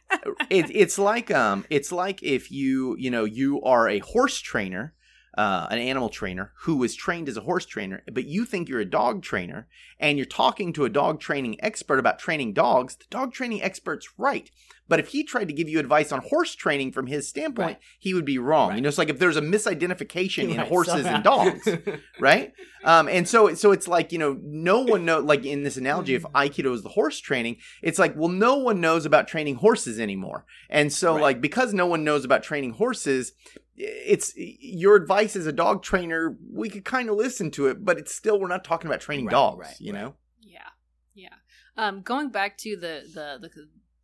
It, it's like um it's like if you you know you are a horse trainer uh, an animal trainer who was trained as a horse trainer but you think you're a dog trainer and you're talking to a dog training expert about training dogs the dog training expert's right but if he tried to give you advice on horse training from his standpoint Right. he would be wrong Right. you know it's like if there's a misidentification in Right, horses somehow. and dogs right? Um, and so so it's like you know no one know like in this analogy if Aikido is the horse training, it's like well no one knows about training horses anymore, and so like because no one knows about training horses. It's your advice as a dog trainer. We could kind of listen to it, but it's still we're not talking about training Right, dogs. right, you right. know, Yeah, yeah. Um, going back to the the the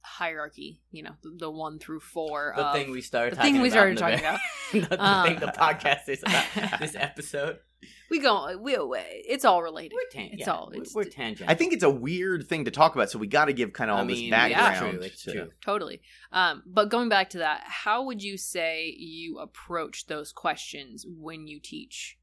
hierarchy, you know, the, the one through four. the of, thing we started the talking thing we started in talking very- about. the Um, thing the podcast is about this episode. We go. We it's all related. We're tan- It's yeah, all- we're- it's- we're tangent. I think it's a weird thing to talk about, so we got to give kind of all I this mean, background. It's true. It's to- true. Totally. Um, but going back to that, how would you say you approach those questions when you teach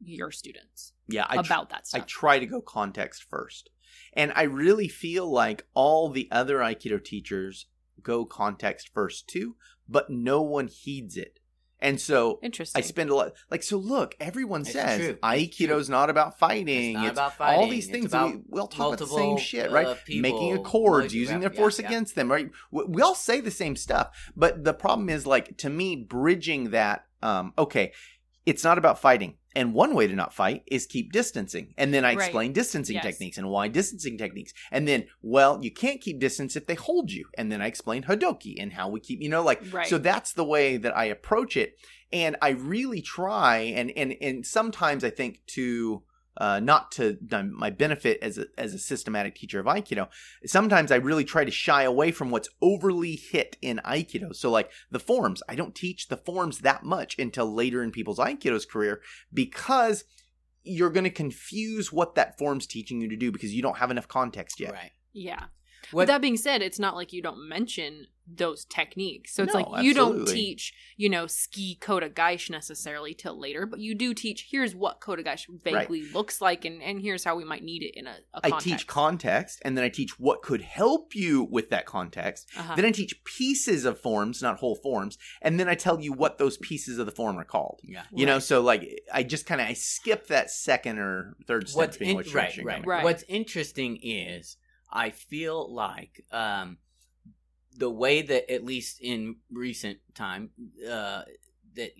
your students Yeah, I tr- about that I try to go context first. And I really feel like all the other Aikido teachers go context first too, but no one heeds it. And so Interesting. I spend a lot like so look, everyone It's says true. It's Aikido's not about fighting. It's not about fighting. all these It's things about we, we all talk about the same multiple, shit, uh, right? people, Making accords, like, using yeah, their force yeah. against them, right? We, we all say the same stuff, but the problem is like to me bridging that um okay, it's not about fighting. And one way to not fight is keep distancing. And then I Right. explain distancing Yes. techniques and why distancing techniques. And then, well, you can't keep distance if they hold you. And then I explain Hadoki and how we keep, you know, like, Right. so that's the way that I approach it. And I really try, and and and sometimes I think to uh, not to my benefit as a as a systematic teacher of Aikido, sometimes I really try to shy away from what's overly hit in Aikido. So like the forms, I don't teach the forms that much until later in people's Aikido's career because you're going to confuse what that form's teaching you to do because you don't have enough context yet. Right. yeah. But What that being said, it's not like you don't mention those techniques. So it's No, like you don't teach, you know, ski kotegaeshi necessarily till later, but you do teach here's what kotegaeshi vaguely looks like and, and here's how we might need it in a, a I context. teach context, and then I teach what could help you with that context. Uh-huh. Then I teach pieces of forms, not whole forms, and then I tell you what those pieces of the form are called. yeah. You know, so like I just kind of I skip that second or third step. What's depending in, which right, you're right, going. Right. What's interesting is I feel like um, the way that at least in recent time uh, that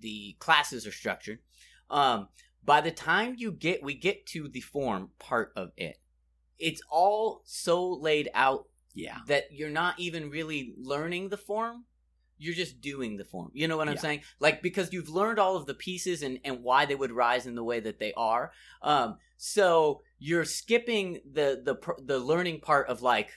the classes are structured. Um, by the time you get we get to the form part of it, it's all so laid out Yeah. that you're not even really learning the form you're just doing the form you know what i'm Yeah. saying like because you've learned all of the pieces and and why they would rise in the way that they are um so you're skipping the the the learning part of like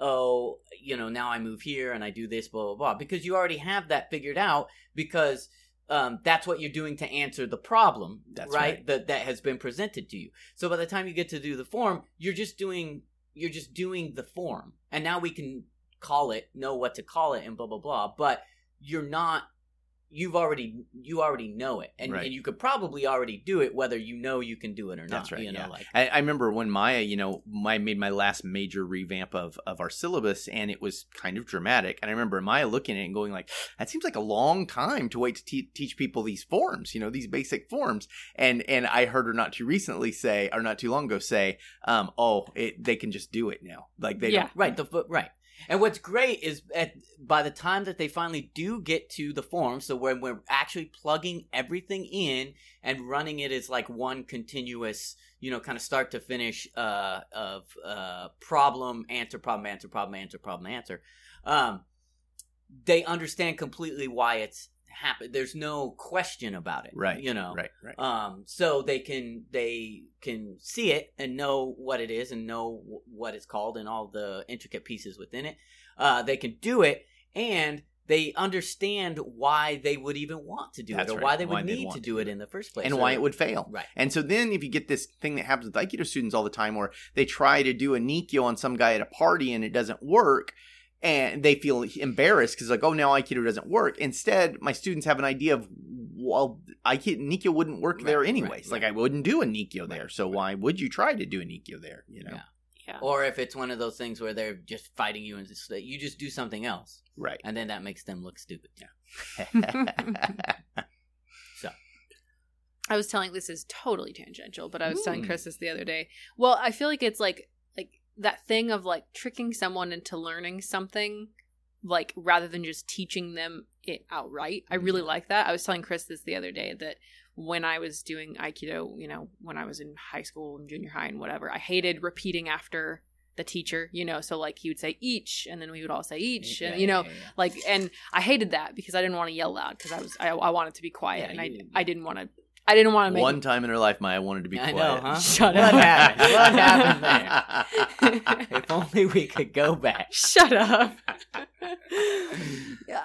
oh you know now i move here and i do this blah blah blah because you already have that figured out because um, that's what you're doing to answer the problem, That's right? right. That that has been presented to you. So by the time you get to do the form, you're just doing you're just doing the form, and now we can call it, know what to call it, and blah blah blah. But you're not. You've already you already know it, and, Right. and you could probably already do it whether you know you can do it or not. That's right, You know, yeah. like I, I remember when Maya, you know, I made my last major revamp of, of our syllabus, and it was kind of dramatic. And I remember Maya looking at it and going like, "That seems like a long time to wait to te- teach people these forms, you know, these basic forms." And and I heard her not too recently say, or not too long ago say, um, "Oh, it, they can just do it now. Like they Yeah. don't." Right, the right. And what's great is at by the time that they finally do get to the form, so when we're actually plugging everything in and running it as like one continuous, you know, kind of start to finish uh, of uh, problem, answer, problem, answer, problem, answer, problem, answer. Um, they understand completely why it's happened. There's no question about it, Right. You know, Right. Right. um so they can they can see it and know what it is and know wh- what it's called and all the intricate pieces within it uh they can do it and they understand why they would even want to do That's it or right, why they would they'd need to do it it. in the first place and why it would fail. right And so then if you get this thing that happens with Aikido students all the time where they try to do a Nikyo on some guy at a party and it doesn't work and they feel embarrassed because like, oh, now Aikido doesn't work. Instead, my students have an idea of, well, Aikido, Nikyo wouldn't work Right, there anyways. right. Like I wouldn't do a Nikyo there. So right. why would you try to do a Nikyo there? You know? Yeah. Yeah. or if it's one of those things where they're just fighting you and just, you just do something else Right. and then that makes them look stupid Yeah. so I was telling this is totally tangential, but I was telling Mm. Chris this the other day. Well, I feel like it's like like that thing of like tricking someone into learning something like rather than just teaching them it outright. I really mm-hmm. like that. I was telling Chris this the other day that when I was doing aikido, you know, when I was in high school and junior high and whatever, I hated repeating after the teacher, you know, so like he would say each and then we would all say each and you know, Yeah, yeah, yeah. like and i hated that because i didn't want to yell loud because i was i, I wanted to be quiet Yeah, and i you- i didn't want to i didn't want to make One time in her life, Maya wanted to be I quiet. know, huh? Shut what up. happened what happened there if only we could go back shut up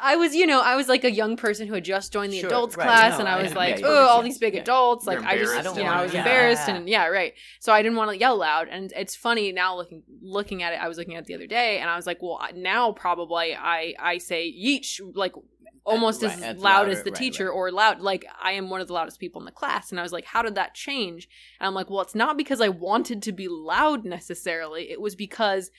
i was you know i was like a young person who had just joined the Sure, adults right, class no, and i I- was yeah, like you oh all understand. these big Yeah. adults like You're i just embarrassed. I don't you know i wanna- was yeah. embarrassed and yeah right so i didn't want to yell loud and it's funny now looking looking at it i was looking at it the other day and i was like well now probably i i say yeesh like almost as loud louder, as the right, teacher right. or loud like i am one of the loudest people in the class and i was like how did that change? And i'm like well it's not because i wanted to be loud necessarily. It was because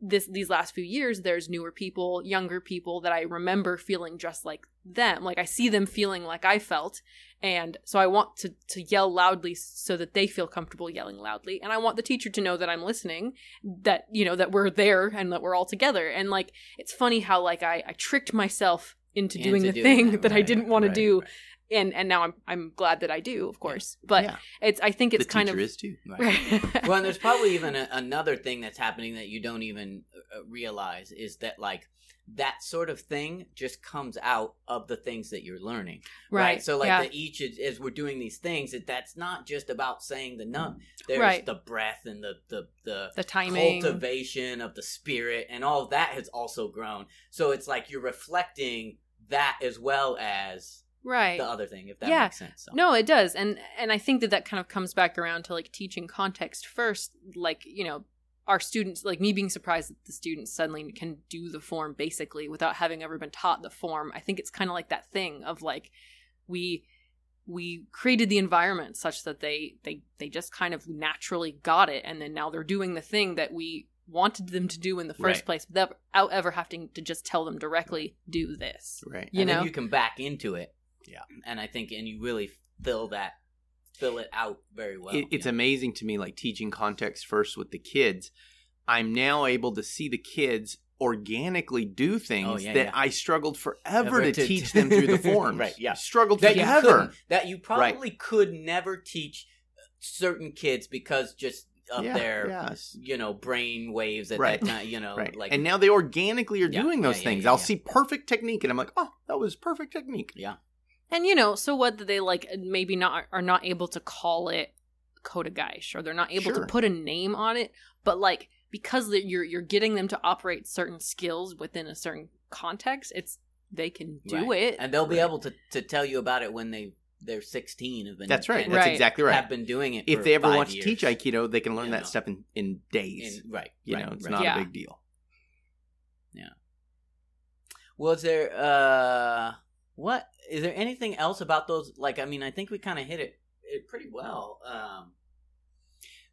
this these last few years there's newer people younger people that i remember feeling just like them. Like i see them feeling like i felt and so i want to to yell loudly so that they feel comfortable yelling loudly. And i want the teacher to know that i'm listening that you know that we're there and that we're all together. And like it's funny how like i i tricked myself into doing Into the doing thing that, that, i didn't want to do right. and and now i'm i'm glad that i do of course but Yeah. it's i think it's the kind of is too. Right. well, and there's probably even a, another thing that's happening that you don't even uh, realize is that like that sort of thing just comes out of the things that you're learning, right So like yeah. the each is, as we're doing these things, that that's not just about saying the num. There's Right. the breath and the the the the timing cultivation of the spirit and all of that has also grown. So it's like you're reflecting that as well as right the other thing, if that Yeah. makes sense. So. No, it does, and and I think that that kind of comes back around to like teaching context first. Like you know, our students like me being surprised that the students suddenly can do the form basically without having ever been taught the form i think it's kind of like that thing of like we we created the environment such that they they they just kind of naturally got it and then now they're doing the thing that we wanted them to do in the first Right. place without ever having to just tell them directly do this Right. you and know then you can back into it. Yeah. and I think and you really fill that fill it out very well. it, it's yeah. amazing to me like teaching context first with the kids i'm now able to see the kids organically do things Oh, yeah, that yeah. i struggled forever Ever to, to- teach them through the forms Right, yeah. struggled that you forever couldn't- that you probably could never teach certain kids because just of yeah, their yes. you know brain waves at Right. that time. You know, right like and now they organically are Yeah, doing those yeah, things yeah, i'll yeah. see perfect technique and i'm like oh that was perfect technique Yeah. And you know, so what they like uh, maybe not are not able to call it kotegaeshi or they're not able Sure. to put a name on it, but like because you're you're getting them to operate certain skills within a certain context, it's they can do Right. it. and they'll be Right. able to to tell you about it when they they're 16 have been that's right that's Right. exactly right have been doing it if for they ever five want to teach aikido they can learn You that know. stuff in, in days In- right you right, know it's right. not Yeah. a big deal yeah Was there uh what is there anything else about those like I mean I think we kind of hit it it pretty well. Um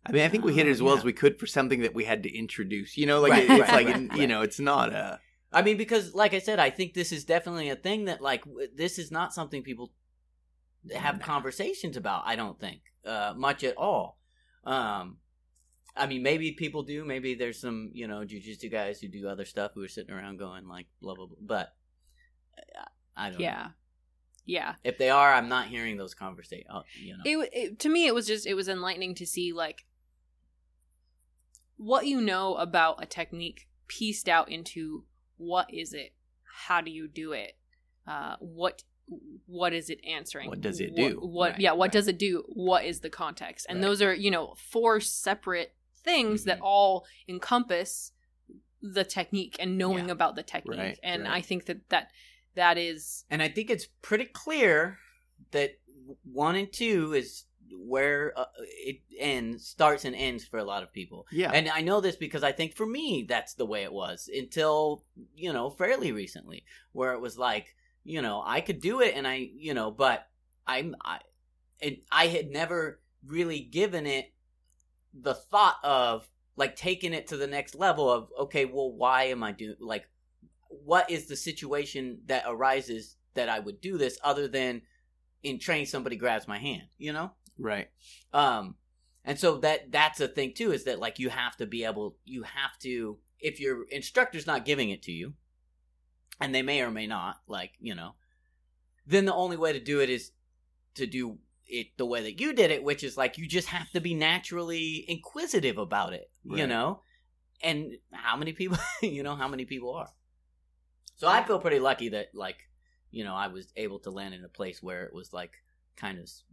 I mean, I think we hit it as well yeah. as we could for something that we had to introduce. You know, like Right, it- it's right, like right, you right. know, it's not a I mean because like I said I think this is definitely a thing that like w- this is not something people have Nah. conversations about I don't think uh much at all. Um I mean maybe people do maybe there's some, you know, jujitsu guys who do other stuff who are sitting around going like blah blah blah but uh, I don't know. yeah. Yeah. If they are, I'm not hearing those conversations. You know, It, it to me it was just it was enlightening to see like what you know about a technique pieced out into what is it? How do you do it? Uh what what is it answering? What does it do? What, Right, yeah, what right. does it do? What is the context? And Right. those are, you know, four separate things that Mhm. all encompass the technique and knowing Yeah. about the technique. Right, and right. I think that that that is and I think it's pretty clear that one and two is where uh, it ends, starts and ends for a lot of people. yeah. And I know this because I think for me that's the way it was until you know fairly recently, where it was like you know I could do it and I you know but I'm I it, I had never really given it the thought of like taking it to the next level of okay well why am I doing like what is the situation that arises that I would do this other than in train somebody grabs my hand you know right. um and so that that's a thing too is that like you have to be able you have to if your instructor's not giving it to you and they may or may not like you know. Then the only way to do it is to do it the way that you did it which is like you just have to be naturally inquisitive about it you know? And how many people you know how many people are? So i feel pretty lucky that like you know i was able to land in a place where it was like kind of s-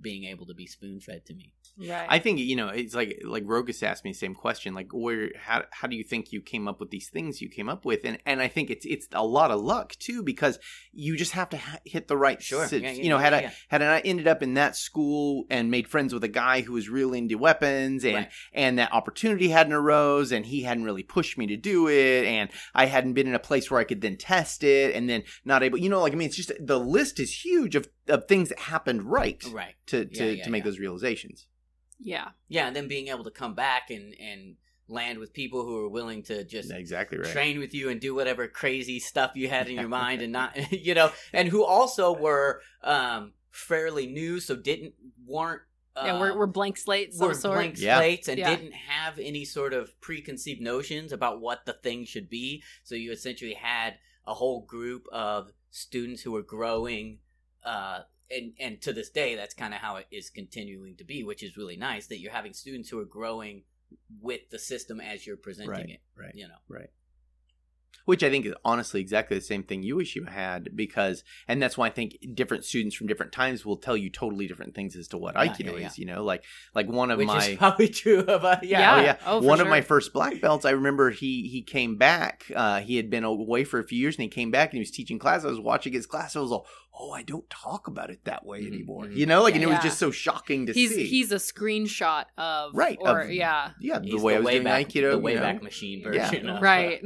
being able to be spoon fed to me right. I think you know it's like like Rogus asked me the same question. Like, where how how do you think you came up with these things you came up with? And and I think it's it's a lot of luck too because you just have to ha- hit the right. Sure. sit- Yeah, yeah, you know, had yeah, I yeah. had I ended up in that school and made friends with a guy who was real into weapons and Right. and that opportunity hadn't arose and he hadn't really pushed me to do it and I hadn't been in a place where I could then test it and then not able. You know, like I mean, it's just the list is huge of of things that happened right right to to Yeah, yeah, to make yeah. those realizations. yeah. yeah and then being able to come back and and land with people who are willing to just Exactly right. train with you and do whatever crazy stuff you had in your mind and not you know and who also were um fairly new so didn't weren't uh, yeah, we're, we're blank slates of were a sort. blank Yeah. slates and Yeah. didn't have any sort of preconceived notions about what the thing should be so you essentially had a whole group of students who were growing uh and and to this day that's kind of how it is continuing to be which is really nice that you're having students who are growing with the system as you're presenting Right, it right. you know which I think is honestly exactly the same thing you wish you had because, and that's why I think different students from different times will tell you totally different things as to what Yeah, Aikido yeah, yeah. is. You know, like like one of Which my is probably true of uh, yeah. Yeah. Oh yeah, Oh, for one of my first black belts. I remember he he came back. Uh, he had been away for a few years, and he came back and he was teaching class. I was watching his class. I was like, oh, I don't talk about it that way Mhm, anymore. mhm. You know, like, and it was just so shocking to He's see. he's a screenshot of Right, or of- yeah yeah, He's the way I was doing Wayback, Aikido, the you know? Wayback Machine Yeah. version. Of, uh, right.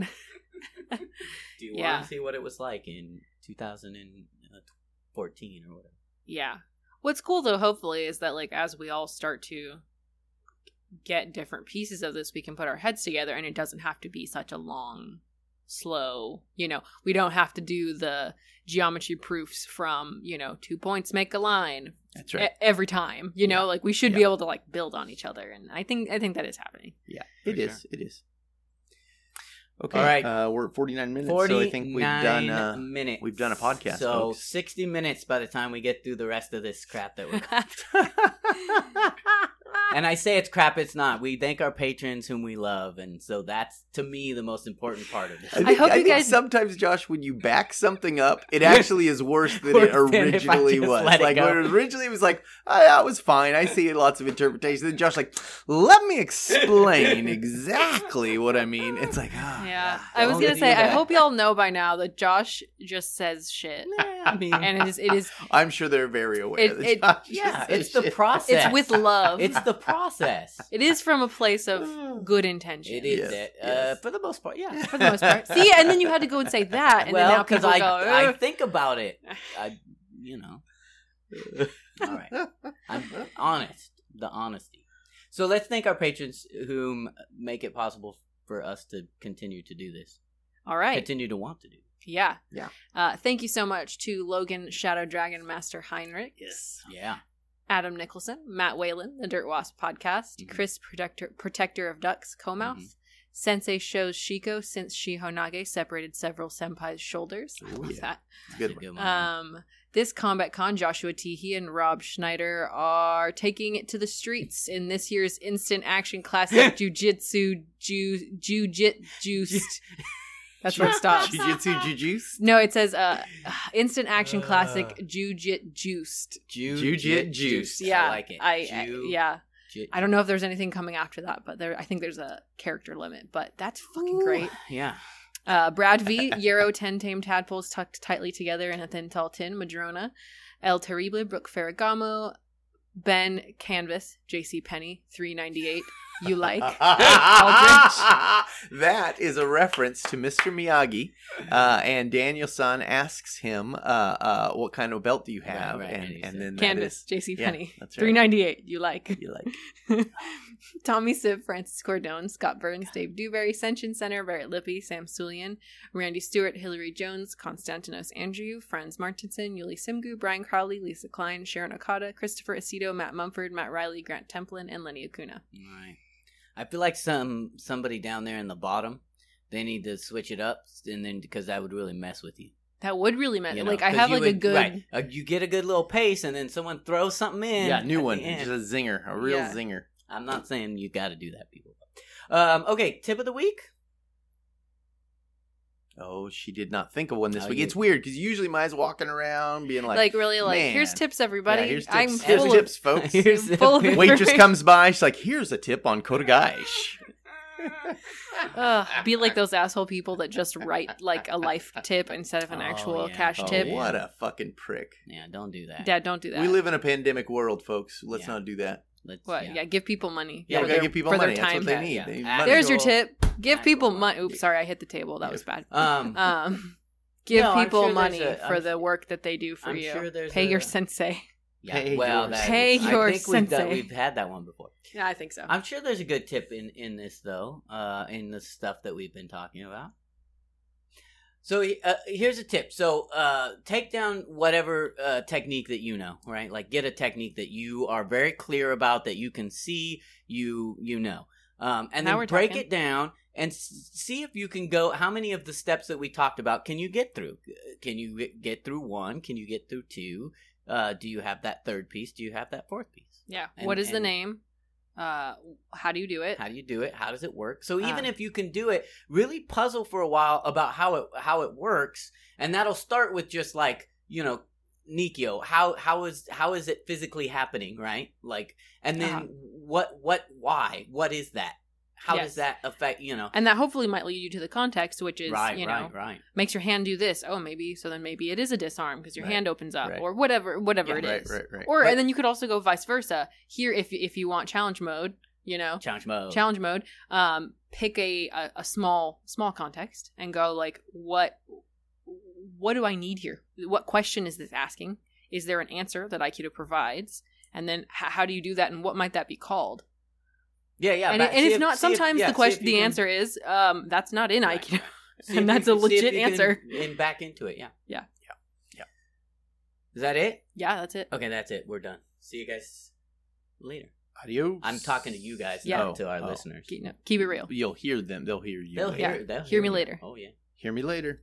do you Yeah. want to see what it was like in 2014 or whatever? Yeah. What's cool though, hopefully, is that like as we all start to get different pieces of this, we can put our heads together, and it doesn't have to be such a long, slow. You know, we don't have to do the geometry proofs from you know two points make a line That's right. e- every time. You know, like we should be able to like build on each other, and I think I think that is happening. Yeah, For it is. It is. Okay. All right. Uh, we're at 49 minutes, 49 so I think we've done. Uh, minutes. we've done a podcast, So folks. 60 minutes by the time we get through the rest of this crap that we're. and I say it's crap, it's not. We thank our patrons whom we love, and so that's to me the most important part of this. I, think, hope I you think guys- sometimes, Josh, when you back something up, it actually is worse than Worse it than if I originally just was. let it Like go. when it originally was like, oh, that was fine. I see lots of interpretations. Then Josh like, let me explain exactly what I mean. It's like, ah, Yeah, ah, I was gonna say. I hope y'all know by now that Josh just says shit, I mean, and it is it is I'm sure they're very aware. It- that it- yeah, it's the shit. process. it's with love. It's the process. It is from a place of good intention. It is Yes, it. Uh, yes. for the most part, yeah. for the most part. See, and then you had to go and say that, and well, then now because people I, go, I think about it. I, you know, all right. I'm honest. The honesty. So let's thank our patrons whom make it possible for us to continue to do this. All right, Continue to want to do. Yeah, Yeah. Uh, thank you so much to Logan Shadow Dragon Master Heinrich, Yes. Yeah. Adam Nicholson, Matt Whalen, the Dirt Wasp podcast, Mhm. Chris Protector Protector of Ducks, Komouth. Mhm. Sensei shows Shiko since Shihonage separated several senpai's shoulders. I love yeah. that. Good one. one. Um, this Combat Con, Joshua Teehee and Rob Schneider are taking it to the streets in this year's instant action classic Jujitsu Ju Jujit Juiced. That's where it stops. Jiu-jitsu, jujuce. No, it says uh, instant action Uh. classic Jujit Juiced. Ju- Jujit Jujit Juice. Yeah, I like it. I, I- Ju- yeah. Jit- I don't know if there's anything coming after that, but there I think there's a character limit. But that's fucking great. Yeah. Uh, Brad V, Euro 10 tame tadpoles tucked tightly together in a thin tall tin, Madrona, El Terrible, Brooke Ferragamo, Ben Canvas, JC Penny, 398, You Like, that is a reference to Mr. Miyagi. Uh, and Daniel San asks him, uh, uh, "What kind of belt do you have?" right, and he and, and then that Canvas, JC yeah, Penny, that's right. 398, You Like, You like Tommy Siv, Francis Cordone, Scott Burns, Dave Dewberry, Senshin Center, Barrett Lippy, Sam Sulian, Randy Stewart, Hillary Jones, Konstantinos Andrew, Franz Martinson, Yuli Simgu, Brian Crowley, Lisa Klein, Sharon Okada, Christopher Aceto, Matt Mumford, Matt Riley, Grant Templin, and Lenny Acuna. Right. I feel like some somebody down there in the bottom, they need to switch it up, and then because that would really mess with you. That would really matter. you know? like I have you like a good right. Uh, you get a good little pace, and then someone throws something in. yeah, new one, just a zinger, a real Yeah. zinger. I'm not saying you got to do that, people. Um, okay, tip of the week. Oh, she did not think of one this Oh, week. you- It's weird because usually Maya's walking around being like, like, really like man. here's tips everybody. Yeah, here's tips. I'm Here's full the of tips, folks. Here's the- Full of Waitress comes by, she's like, "Here's a tip on kotegaeshi." Ugh, be like those asshole people that just write like a life tip instead of an Oh, actual yeah. cash Oh, tip. What a fucking prick! Yeah, don't do that. Dad, don't do that. We live in a pandemic world, folks. Let's Yeah. not do that. Let's, what? Yeah. give people money. Yeah, for we gotta their- give people money for their. That's time. what they Yeah, need. yeah. They need There's your tip. Give Actual people money. money. Oops, sorry, I hit the table. That was bad. Um, Um, give No, people sure money a- for I'm the work that they do for I'm you. sure there's Pay your sensei. yeah. Pay well, your- Pay I your think we've, done, sensei. we've had that one before. Yeah, I think so. I'm sure there's a good tip in in this though, uh, in the stuff that we've been talking about. So uh, here's a tip. So uh, take down whatever uh, technique that you know, right? Like get a technique that you are very clear about, that you can see, you you know, um, and Now then break talking. it down and s- see if you can go. How many of the steps that we talked about can you get through? Can you get- through one? Can you get through two? Uh, do you have that third piece? Do you have that fourth piece? yeah. and- what is the name Uh, how do you do it? How do you do it? How does it work? So even Uh. if you can do it, really puzzle for a while about how it how it works, and that'll start with just like you know Nikyo. How how is how is it physically happening? Right, like, and then Uh-huh. what what why what is that? How Yes. does that affect you know? and that hopefully might lead you to the context, which is right, you know right, right. makes your hand do this. Oh, maybe so. Then maybe it is a disarm because your Right. hand opens up, Right. or whatever, whatever Yeah, it is. right, right, right. Or But- and then you could also go vice versa. Here, if if you want challenge mode, you know, Challenge mode. challenge mode, um, pick a, a a small small context and go like, what what do I need here? What question is this asking? Is there an answer that Aikido provides? And then h- how do you do that? And what might that be called? Yeah, yeah. and but and see if, not, see if- sometimes yeah, the question, the can- answer is, um, that's not in Right. Aikido. see and that's you a can- see if legit you can- answer. And back into it. Yeah. Yeah. Yeah. Yeah. Is that it? Yeah, that's it. Okay, that's it. We're done. See you guys later. Adios. I'm talking to you guys, Yeah. not to our Oh. listeners. Keep, no, keep it real. You'll hear them. They'll hear you. They'll later. hear. They'll Hear me you. later. Oh yeah. Hear me later.